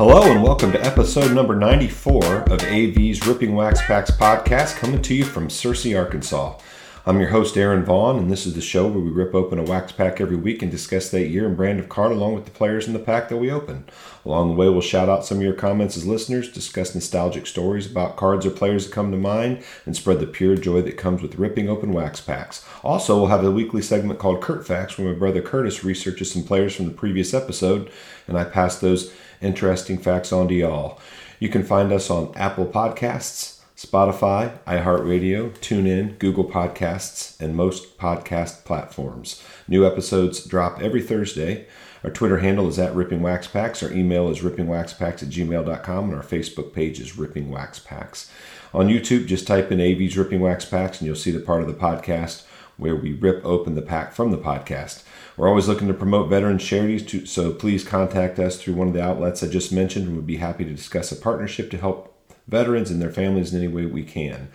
Hello and welcome to episode number 94 of AV's Ripping Wax Packs podcast, coming to you from Searcy, Arkansas. I'm your host, Aaron Vaughn, and this is the show where we rip open a wax pack every week and discuss that year and brand of card along with the players in the pack that we open. Along the way, we'll shout out some of your comments as listeners, discuss nostalgic stories about cards or players that come to mind, and spread the pure joy that comes with ripping open wax packs. Also, we'll have a weekly segment called Kurt Facts, where my brother Curtis researches some players from the previous episode, and I pass those interesting facts on to y'all. You can find us on Apple Podcasts, Spotify, iHeartRadio, TuneIn, Google Podcasts, and most podcast platforms. New episodes drop every Thursday. Our Twitter handle is at Ripping Wax Packs. Our email is rippingwaxpacks at gmail.com, and our Facebook page is Ripping Wax Packs. On YouTube, just type in AV's Ripping Wax Packs, and you'll see the part of the podcast where we rip open the pack from the podcast. We're always looking to promote veteran charities, to, so please contact us through one of the outlets I just mentioned, and we'd be happy to discuss a partnership to help veterans and their families in any way we can.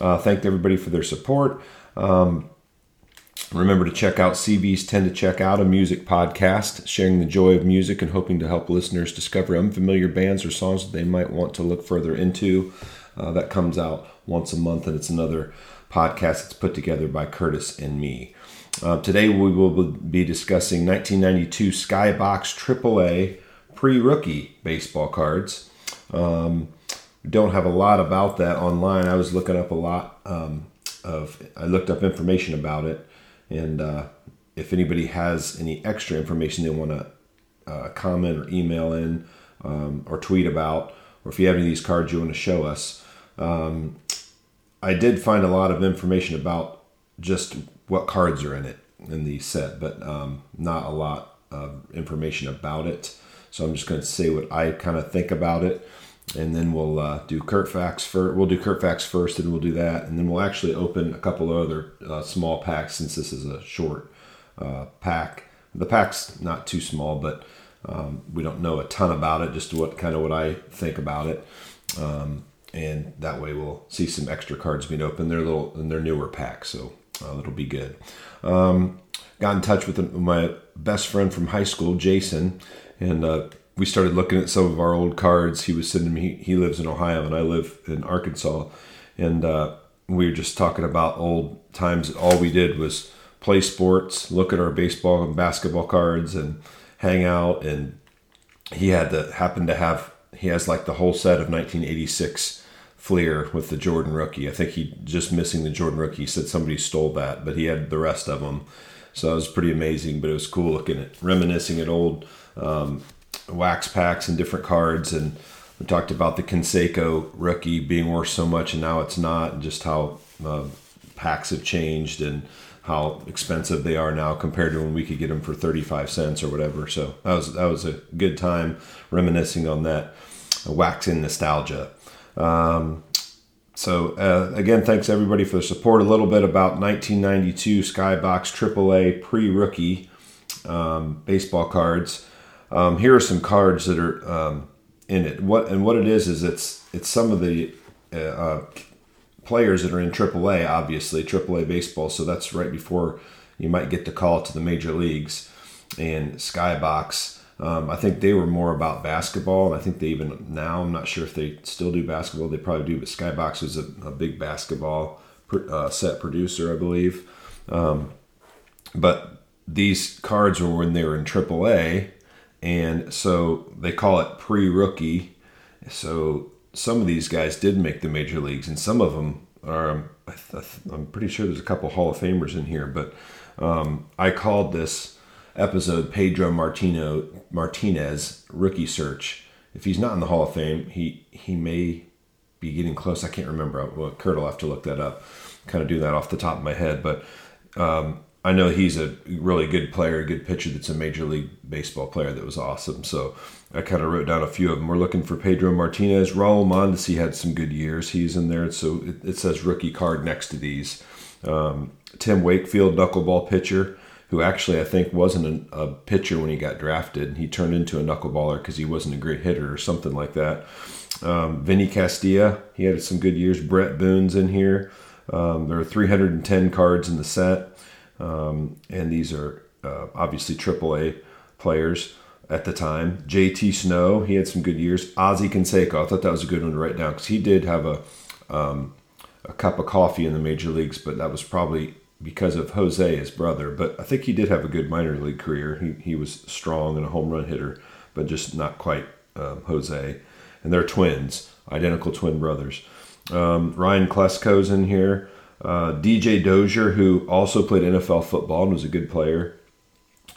Uh, thank everybody for their support. Um, remember to check out CB's Tend to Check Out, a music podcast sharing the joy of music and hoping to help listeners discover unfamiliar bands or songs that they might want to look further into. Uh, that comes out once a month, and it's another podcast that's put together by Curtis and me. Uh, today we will be discussing 1992 Skybox AAA pre-rookie baseball cards. Um, don't have a lot about that online. I was looking up a lot um, of. I looked up information about it, and uh, if anybody has any extra information they want to uh, comment or email in um, or tweet about, or if you have any of these cards you want to show us, um, I did find a lot of information about just what cards are in it in the set, but um, not a lot of information about it. So I'm just going to say what I kind of think about it and then we'll uh, do Kurt Facts first. We'll do Kurt Facts first, and we'll do that, and then we'll actually open a couple of other uh, small packs since this is a short uh, pack. The pack's not too small, but um, we don't know a ton about it. Just what kind of what I think about it, um, and that way we'll see some extra cards being opened. They're little and they're newer packs, so uh, it'll be good. Um, got in touch with my best friend from high school, Jason, and uh, we started looking at some of our old cards. He was sending me. He lives in Ohio, and I live in Arkansas, and uh, we were just talking about old times. All we did was play sports, look at our baseball and basketball cards, and hang out. And he had to happen to have. He has like the whole set of 1986 Fleer with the Jordan rookie. I think he just missing the Jordan rookie. He said somebody stole that, but he had the rest of them. So it was pretty amazing. But it was cool looking at reminiscing at old um, wax packs and different cards and we talked about the Canseco rookie being worth so much and now it's not and just how uh, packs have changed and how expensive they are now compared to when we could get them for 35 cents or whatever so that was that was a good time reminiscing on that waxing nostalgia um, so uh, again thanks everybody for the support a little bit about 1992 skybox aaa pre-rookie um, baseball cards um, here are some cards that are um, in it. What and what it is is it's it's some of the uh, uh players that are in AAA, obviously AAA baseball. So that's right before you might get the call to the major leagues. And Skybox, um, I think they were more about basketball, and I think they even now I'm not sure if they still do basketball. They probably do, but Skybox was a, a big basketball uh, set producer, I believe. Um, but these cards were when they were in AAA and so they call it pre-rookie. So some of these guys did make the major leagues, and some of them are. Um, I'm pretty sure there's a couple Hall of Famers in here, but um, I called this episode Pedro Martino Martinez rookie search. If he's not in the Hall of Fame, he he may be getting close. I can't remember. Well, Kurt will have to look that up. Kind of do that off the top of my head, but um, I know he's a really good player, a good pitcher that's a major league baseball player that was awesome. So I kind of wrote down a few of them. We're looking for Pedro Martinez. Raul Mondesi had some good years. He's in there. So it, it says rookie card next to these. Um, Tim Wakefield, knuckleball pitcher, who actually I think wasn't a, a pitcher when he got drafted. He turned into a knuckleballer because he wasn't a great hitter or something like that. Um, Vinny Castilla, he had some good years. Bret Boone's in here. Um, there are 310 cards in the set um, and these are uh, obviously AAA players. at the time. JT Snow, he had some good years. Ozzie Canseco, I thought that was a good one to write down because he did have a um, a cup of coffee in the major leagues, but that was probably because of Jose, his brother. But I think he did have a good minor league career. He he was strong and a home run hitter, but just not quite um, Jose. And they're twins, identical twin brothers. Um, Ryan Klesko's in here. Uh, DJ Dozier, who also played NFL football and was a good player.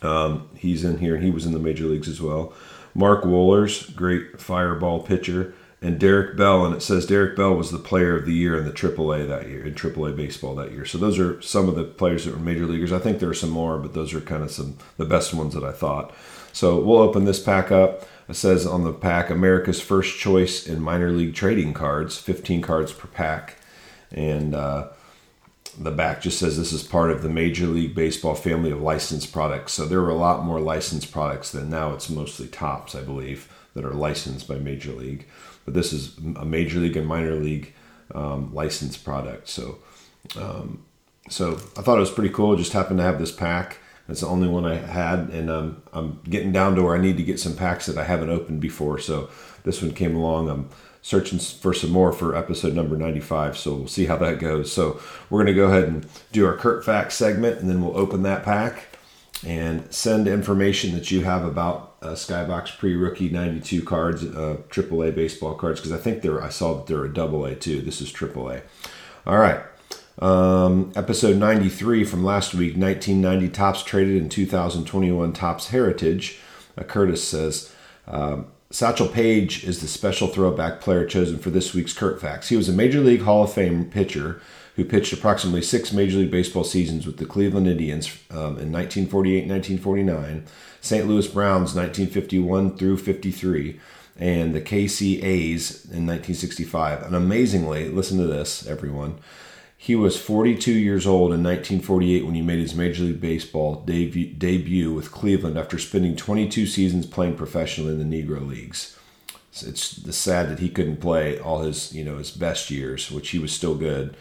Um, he's in here. He was in the major leagues as well. Mark Wohlers, great fireball pitcher. And Derek Bell, and it says Derek Bell was the player of the year in the AAA that year, in AAA baseball that year. So those are some of the players that were major leaguers. I think there are some more, but those are kind of some the best ones that I thought. So we'll open this pack up. It says on the pack America's first choice in minor league trading cards, 15 cards per pack. And uh, the back just says this is part of the Major League Baseball family of licensed products. So there were a lot more licensed products than now. It's mostly Topps, I believe, that are licensed by Major League. But this is a Major League and minor league um, licensed product. So, um, so I thought it was pretty cool. Just happened to have this pack. It's the only one I had, and um, I'm getting down to where I need to get some packs that I haven't opened before. So this one came along. I'm searching for some more for episode number 95. So we'll see how that goes. So we're going to go ahead and do our Kurt Facts segment, and then we'll open that pack and send information that you have about uh, Skybox pre rookie 92 cards, uh, AAA baseball cards, because I think they're, I saw that they're a double A too. This is AAA. All right. Um, episode 93 from last week 1990 Topps traded in 2021 Topps Heritage. Uh, Curtis says, um, Satchel Paige is the special throwback player chosen for this week's Kurt Facts. He was a Major League Hall of Fame pitcher who pitched approximately six Major League Baseball seasons with the Cleveland Indians um, in 1948 1949, St. Louis Browns 1951 through 53, and the KC A's in 1965. And amazingly, listen to this, everyone. He was 42 years old in 1948 when he made his Major League Baseball debut, debut with Cleveland after spending 22 seasons playing professionally in the Negro Leagues. It's sad that he couldn't play all his, you know, his best years, which he was still good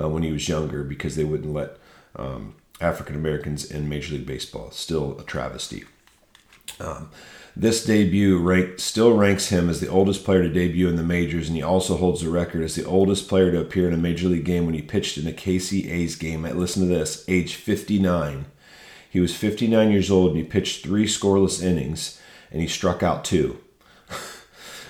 uh, when he was younger because they wouldn't let um, African Americans in Major League Baseball. Still a travesty. Um, this debut rank, still ranks him as the oldest player to debut in the majors, and he also holds the record as the oldest player to appear in a major league game when he pitched in a KC A's game. at, Listen to this, age 59. He was 59 years old and he pitched three scoreless innings, and he struck out two.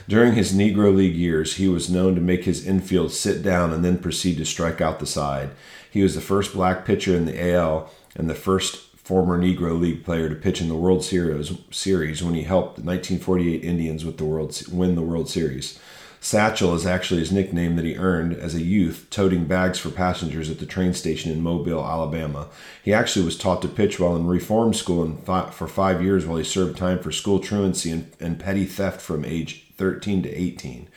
During his Negro League years, he was known to make his infield sit down and then proceed to strike out the side. He was the first black pitcher in the AL and the first former Negro League player to pitch in the World Series, when he helped the 1948 Indians with the World win the World Series. Satchel is actually his nickname that he earned as a youth, toting bags for passengers at the train station in Mobile, Alabama. He actually was taught to pitch while in reform school for five years while he served time for school truancy and, and petty theft from age 13 to 18,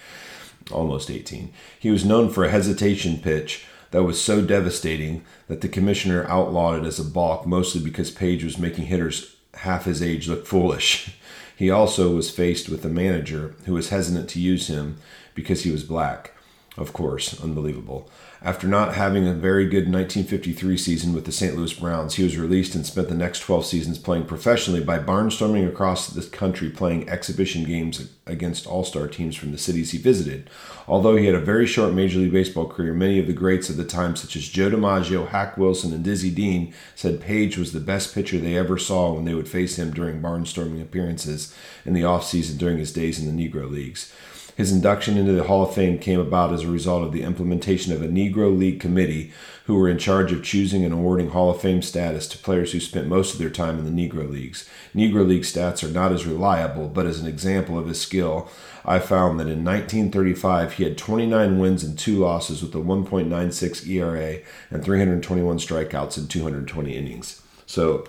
almost 18. He was known for a hesitation pitch that was so devastating that the commissioner outlawed it as a balk, mostly because Paige was making hitters half his age look foolish. He also was faced with a manager who was hesitant to use him because he was black. Of course, unbelievable. After not having a very good 1953 season with the St. Louis Browns, he was released and spent the next 12 seasons playing professionally by barnstorming across the country playing exhibition games against all star teams from the cities he visited. Although he had a very short Major League Baseball career, many of the greats of the time, such as Joe DiMaggio, Hack Wilson, and Dizzy Dean, said Paige was the best pitcher they ever saw when they would face him during barnstorming appearances in the offseason during his days in the Negro Leagues. His induction into the Hall of Fame came about as a result of the implementation of a Negro League committee who were in charge of choosing and awarding Hall of Fame status to players who spent most of their time in the Negro Leagues. Negro League stats are not as reliable, but as an example of his skill, I found that in 1935 he had 29 wins and 2 losses with a 1.96 ERA and 321 strikeouts in 220 innings. So,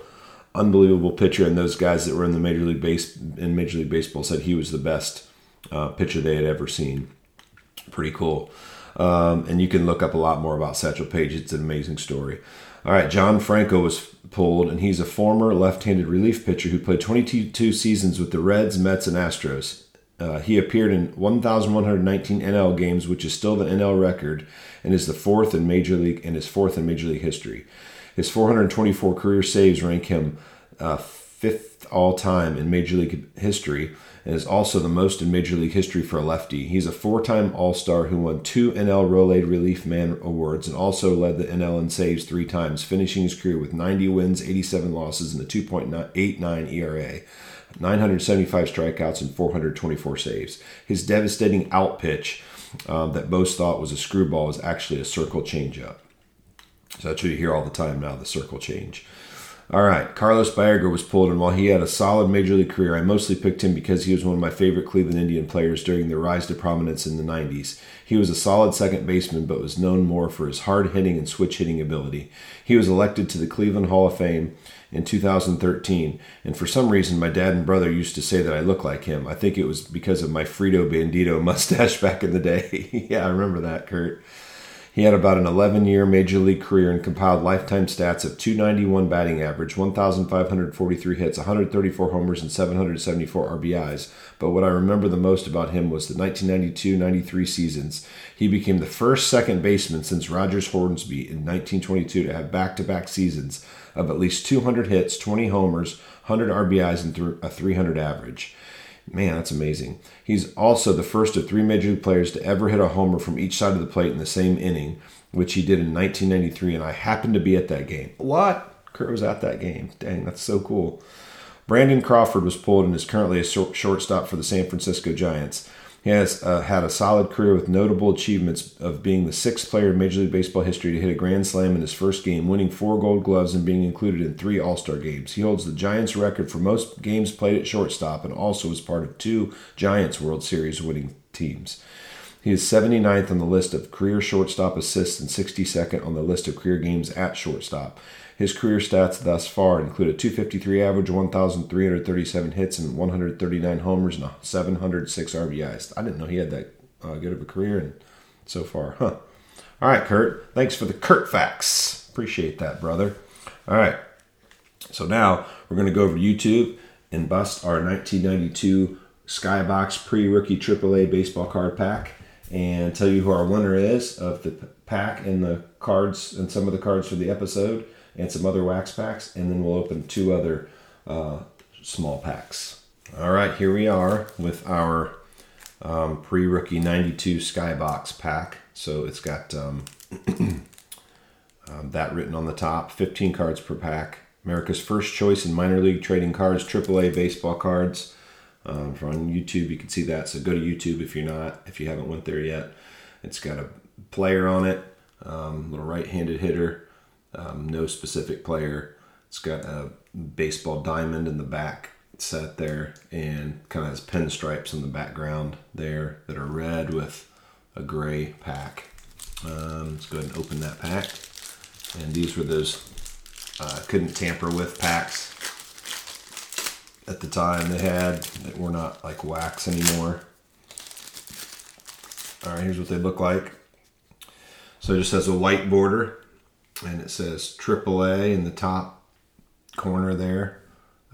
unbelievable pitcher and those guys that were in the major league base in major league baseball said he was the best uh, pitcher they had ever seen. Pretty cool. Um, and you can look up a lot more about Satchel Paige. It's an amazing story. All right, John Franco was pulled, and he's a former left handed relief pitcher who played 22 seasons with the Reds, Mets, and Astros. Uh, he appeared in 1,119 NL games, which is still the NL record, and is the fourth in Major League and is fourth in Major League history. His 424 career saves rank him uh, fifth all time in Major League history and is also the most in Major League history for a lefty. He's a four time All Star who won two NL Rolaids Relief Man Awards and also led the NL in saves three times, finishing his career with 90 wins, 87 losses, and a 2.89 ERA. 975 strikeouts and 424 saves. His devastating out pitch um, that most thought was a screwball was actually a circle changeup. So that's what you hear all the time now the circle change. All right, Carlos Baerga was pulled, and while he had a solid major league career, I mostly picked him because he was one of my favorite Cleveland Indian players during their rise to prominence in the 90s. He was a solid second baseman, but was known more for his hard hitting and switch hitting ability. He was elected to the Cleveland Hall of Fame in 2013, and for some reason, my dad and brother used to say that I look like him. I think it was because of my Frito Bandito mustache back in the day. yeah, I remember that, Kurt. He had about an 11 year major league career and compiled lifetime stats of 291 batting average, 1,543 hits, 134 homers, and 774 RBIs. But what I remember the most about him was the 1992 93 seasons. He became the first second baseman since Rogers Hornsby in 1922 to have back to back seasons of at least 200 hits, 20 homers, 100 RBIs, and a 300 average. Man, that's amazing. He's also the first of three major league players to ever hit a homer from each side of the plate in the same inning, which he did in 1993, and I happened to be at that game. What? Kurt was at that game. Dang, that's so cool. Brandon Crawford was pulled and is currently a shortstop for the San Francisco Giants. He has uh, had a solid career with notable achievements of being the sixth player in Major League Baseball history to hit a grand slam in his first game, winning four gold gloves and being included in three All Star games. He holds the Giants record for most games played at shortstop and also is part of two Giants World Series winning teams. He is 79th on the list of career shortstop assists and 62nd on the list of career games at shortstop. His career stats thus far include a 253 average, 1,337 hits, and 139 homers and 706 RBIs. I didn't know he had that uh, good of a career and so far, huh? All right, Kurt. Thanks for the Kurt facts. Appreciate that, brother. All right. So now we're going to go over to YouTube and bust our 1992 Skybox pre-rookie AAA baseball card pack and tell you who our winner is of the pack and the cards and some of the cards for the episode and some other wax packs, and then we'll open two other uh, small packs. All right, here we are with our um, pre rookie 92 Skybox pack. So it's got um, um, that written on the top 15 cards per pack. America's first choice in minor league trading cards, AAA baseball cards. Um, from YouTube, you can see that. So go to YouTube if you're not, if you haven't went there yet. It's got a player on it, um, little right-handed hitter, um, no specific player. It's got a baseball diamond in the back set there and kind of has pinstripes in the background there that are red with a gray pack. Um, let's go ahead and open that pack. And these were those uh, couldn't tamper with packs at the time they had that were not like wax anymore. All right, here's what they look like. So it just has a white border and it says AAA in the top corner there.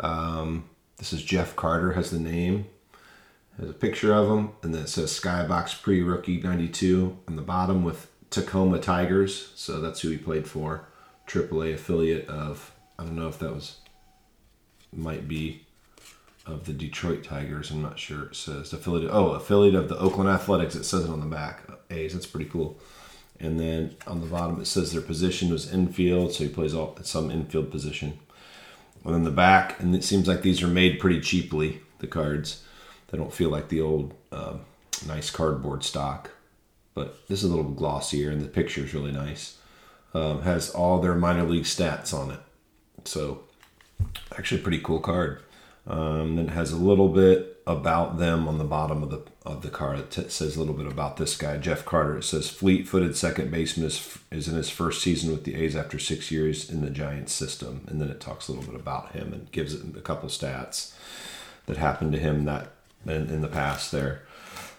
Um, this is Jeff Carter has the name. There's a picture of him, and then it says Skybox Pre Rookie 92 on the bottom with Tacoma Tigers. So that's who he played for. AAA affiliate of, I don't know if that was, might be of the Detroit Tigers. I'm not sure. It says affiliate, oh, affiliate of the Oakland Athletics. It says it on the back. A's. That's pretty cool. And then on the bottom it says their position was infield, so he plays all some infield position. And then the back, and it seems like these are made pretty cheaply. The cards, they don't feel like the old uh, nice cardboard stock, but this is a little glossier, and the picture is really nice. Um, has all their minor league stats on it, so actually pretty cool card. Um, then it has a little bit about them on the bottom of the of the card. It t- says a little bit about this guy, Jeff Carter. It says fleet-footed second baseman is, is in his first season with the A's after six years in the Giants system, and then it talks a little bit about him and gives it a couple stats that happened to him that in, in the past there.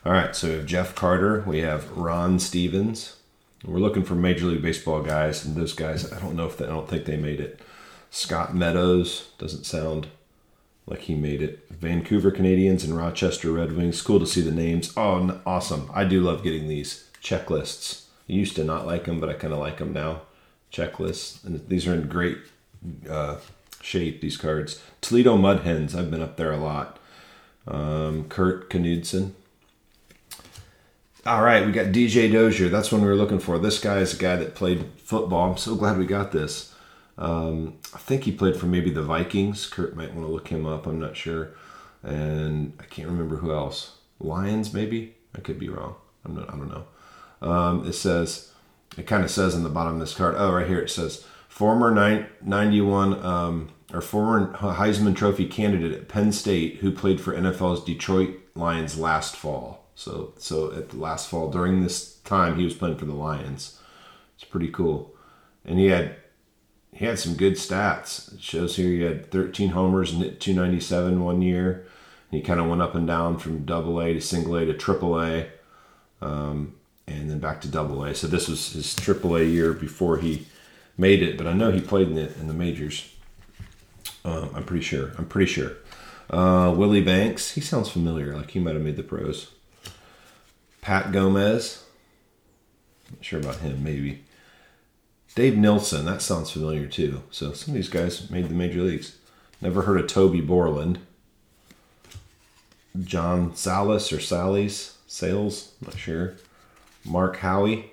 All right, so we have Jeff Carter, we have Ron Stevens. We're looking for Major League Baseball guys, and those guys, I don't know if they, I don't think they made it. Scott Meadows doesn't sound like he made it. Vancouver Canadians and Rochester Red Wings. Cool to see the names. Oh, awesome. I do love getting these checklists. I used to not like them, but I kind of like them now. Checklists. And these are in great uh, shape. These cards. Toledo Mud Hens. I've been up there a lot. Um, Kurt Knudsen. All right, we got DJ Dozier. That's one we were looking for. This guy is a guy that played football. I'm so glad we got this. Um, I think he played for maybe the Vikings. Kurt might want to look him up. I'm not sure. And I can't remember who else. Lions, maybe. I could be wrong. I'm not. I don't know. Um, it says. It kind of says in the bottom of this card. Oh, right here it says former 91 um, or former Heisman Trophy candidate at Penn State who played for NFL's Detroit Lions last fall. So so at the last fall during this time he was playing for the Lions. It's pretty cool, and he had he had some good stats. It shows here he had 13 homers and hit 297 one year. And he kind of went up and down from Double A to Single A to Triple A, um, and then back to Double A. So this was his Triple A year before he made it. But I know he played in the in the majors. Um, I'm pretty sure. I'm pretty sure. Uh, Willie Banks. He sounds familiar. Like he might have made the pros. Pat Gomez. Not sure about him, maybe. Dave Nilsson, that sounds familiar too. So some of these guys made the major leagues. Never heard of Toby Borland. John Salas or Sally's Sales, not sure. Mark Howie.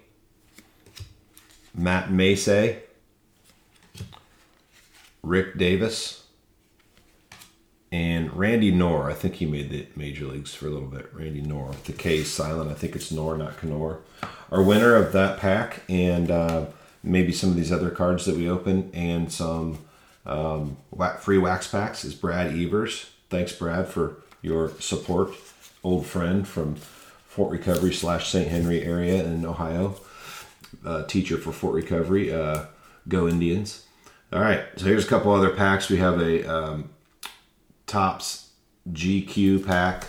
Matt Mace. Rick Davis and Randy Knorr. I think he made the major leagues for a little bit. Randy Knorr. The K is silent. I think it's Knorr, not Knorr. Our winner of that pack and uh, maybe some of these other cards that we open and some um, free wax packs is Brad Evers. Thanks, Brad, for your support. Old friend from Fort Recovery slash St. Henry area in Ohio. Uh, teacher for Fort Recovery. Uh, go Indians. All right, so here's a couple other packs. We have a um, Topps GQ pack.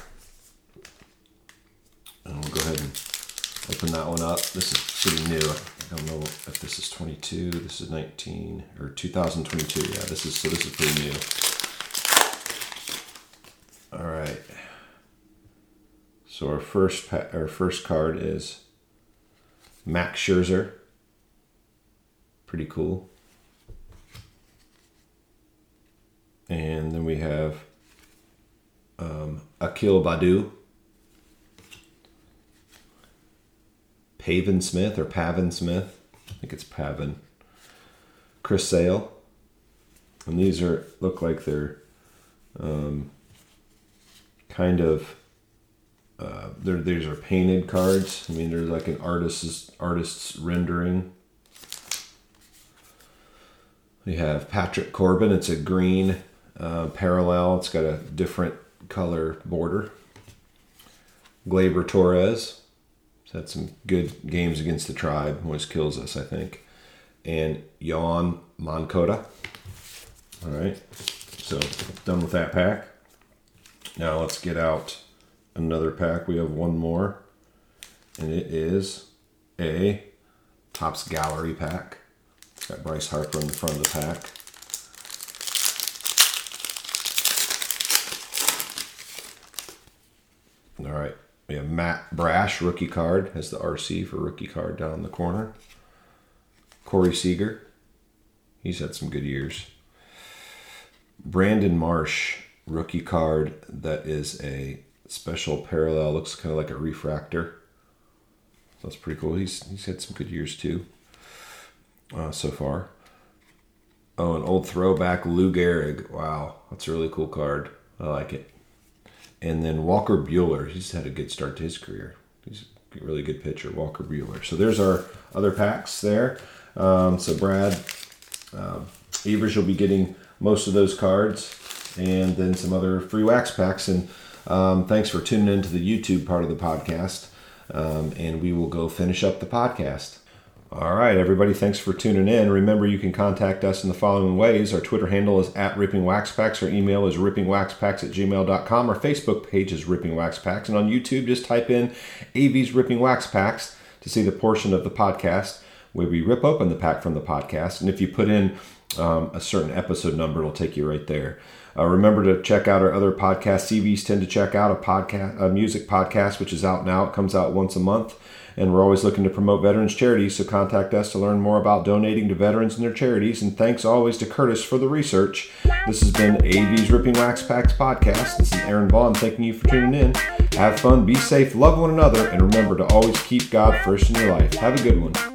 And we'll go ahead and open that one up. This is pretty new. I don't know if this is 22, this is 19 or 2022. Yeah, this is so this is pretty new. All right. So our first pa- our first card is Max Scherzer. Pretty cool. And then we have um, Akil Baddoo, Pavin Smith or Pavin Smith. I think it's Pavin. Chris Sale. And these are look like they're um, kind of uh, they're, these are painted cards. I mean, there's like an artist's artist's rendering. We have Patrick Corbin. It's a green uh, parallel. It's got a different color border. Gleyber Torres. Had some good games against the tribe. Always kills us, I think. And Yoan Moncada. All right. So done with that pack. Now let's get out another pack. We have one more. And it is a Topps Gallery pack. It's got Bryce Harper in the front of the pack. All right. We have Matt Brash, rookie card, has the RC for rookie card down in the corner. Corey Seager, he's had some good years. Brandon Marsh, rookie card that is a special parallel, looks kind of like a refractor. That's pretty cool. He's he's had some good years too. Uh, so far. Oh, an old throwback Lou Gehrig. Wow, that's a really cool card. I like it. And then Walker Buehler. he's had a good start to his career. He's a really good pitcher, Walker Buehler. So there's our other packs there. Um, so Brad uh, Evers, you'll be getting most of those cards, and then some other free wax packs. And um, thanks for tuning into the YouTube part of the podcast. Um, and we will go finish up the podcast. All right, everybody, thanks for tuning in. Remember, you can contact us in the following ways. Our Twitter handle is at Ripping Wax Packs. Our email is rippingwaxpacks at gmail.com. Our Facebook page is Ripping Wax Packs. And on YouTube, just type in AV's Ripping Wax Packs to see the portion of the podcast where we rip open the pack from the podcast. And if you put in um, a certain episode number, it'll take you right there. Uh, remember to check out our other podcasts. CVs tend to check out a podcast, a music podcast, which is out now. It comes out once a month, and we're always looking to promote veterans charities. So contact us to learn more about donating to veterans and their charities. And thanks always to Curtis for the research. This has been AV's Ripping Wax Packs podcast. This is Aaron Vaughn. Thanking you for tuning in. Have fun, be safe, love one another, and remember to always keep God first in your life. Have a good one.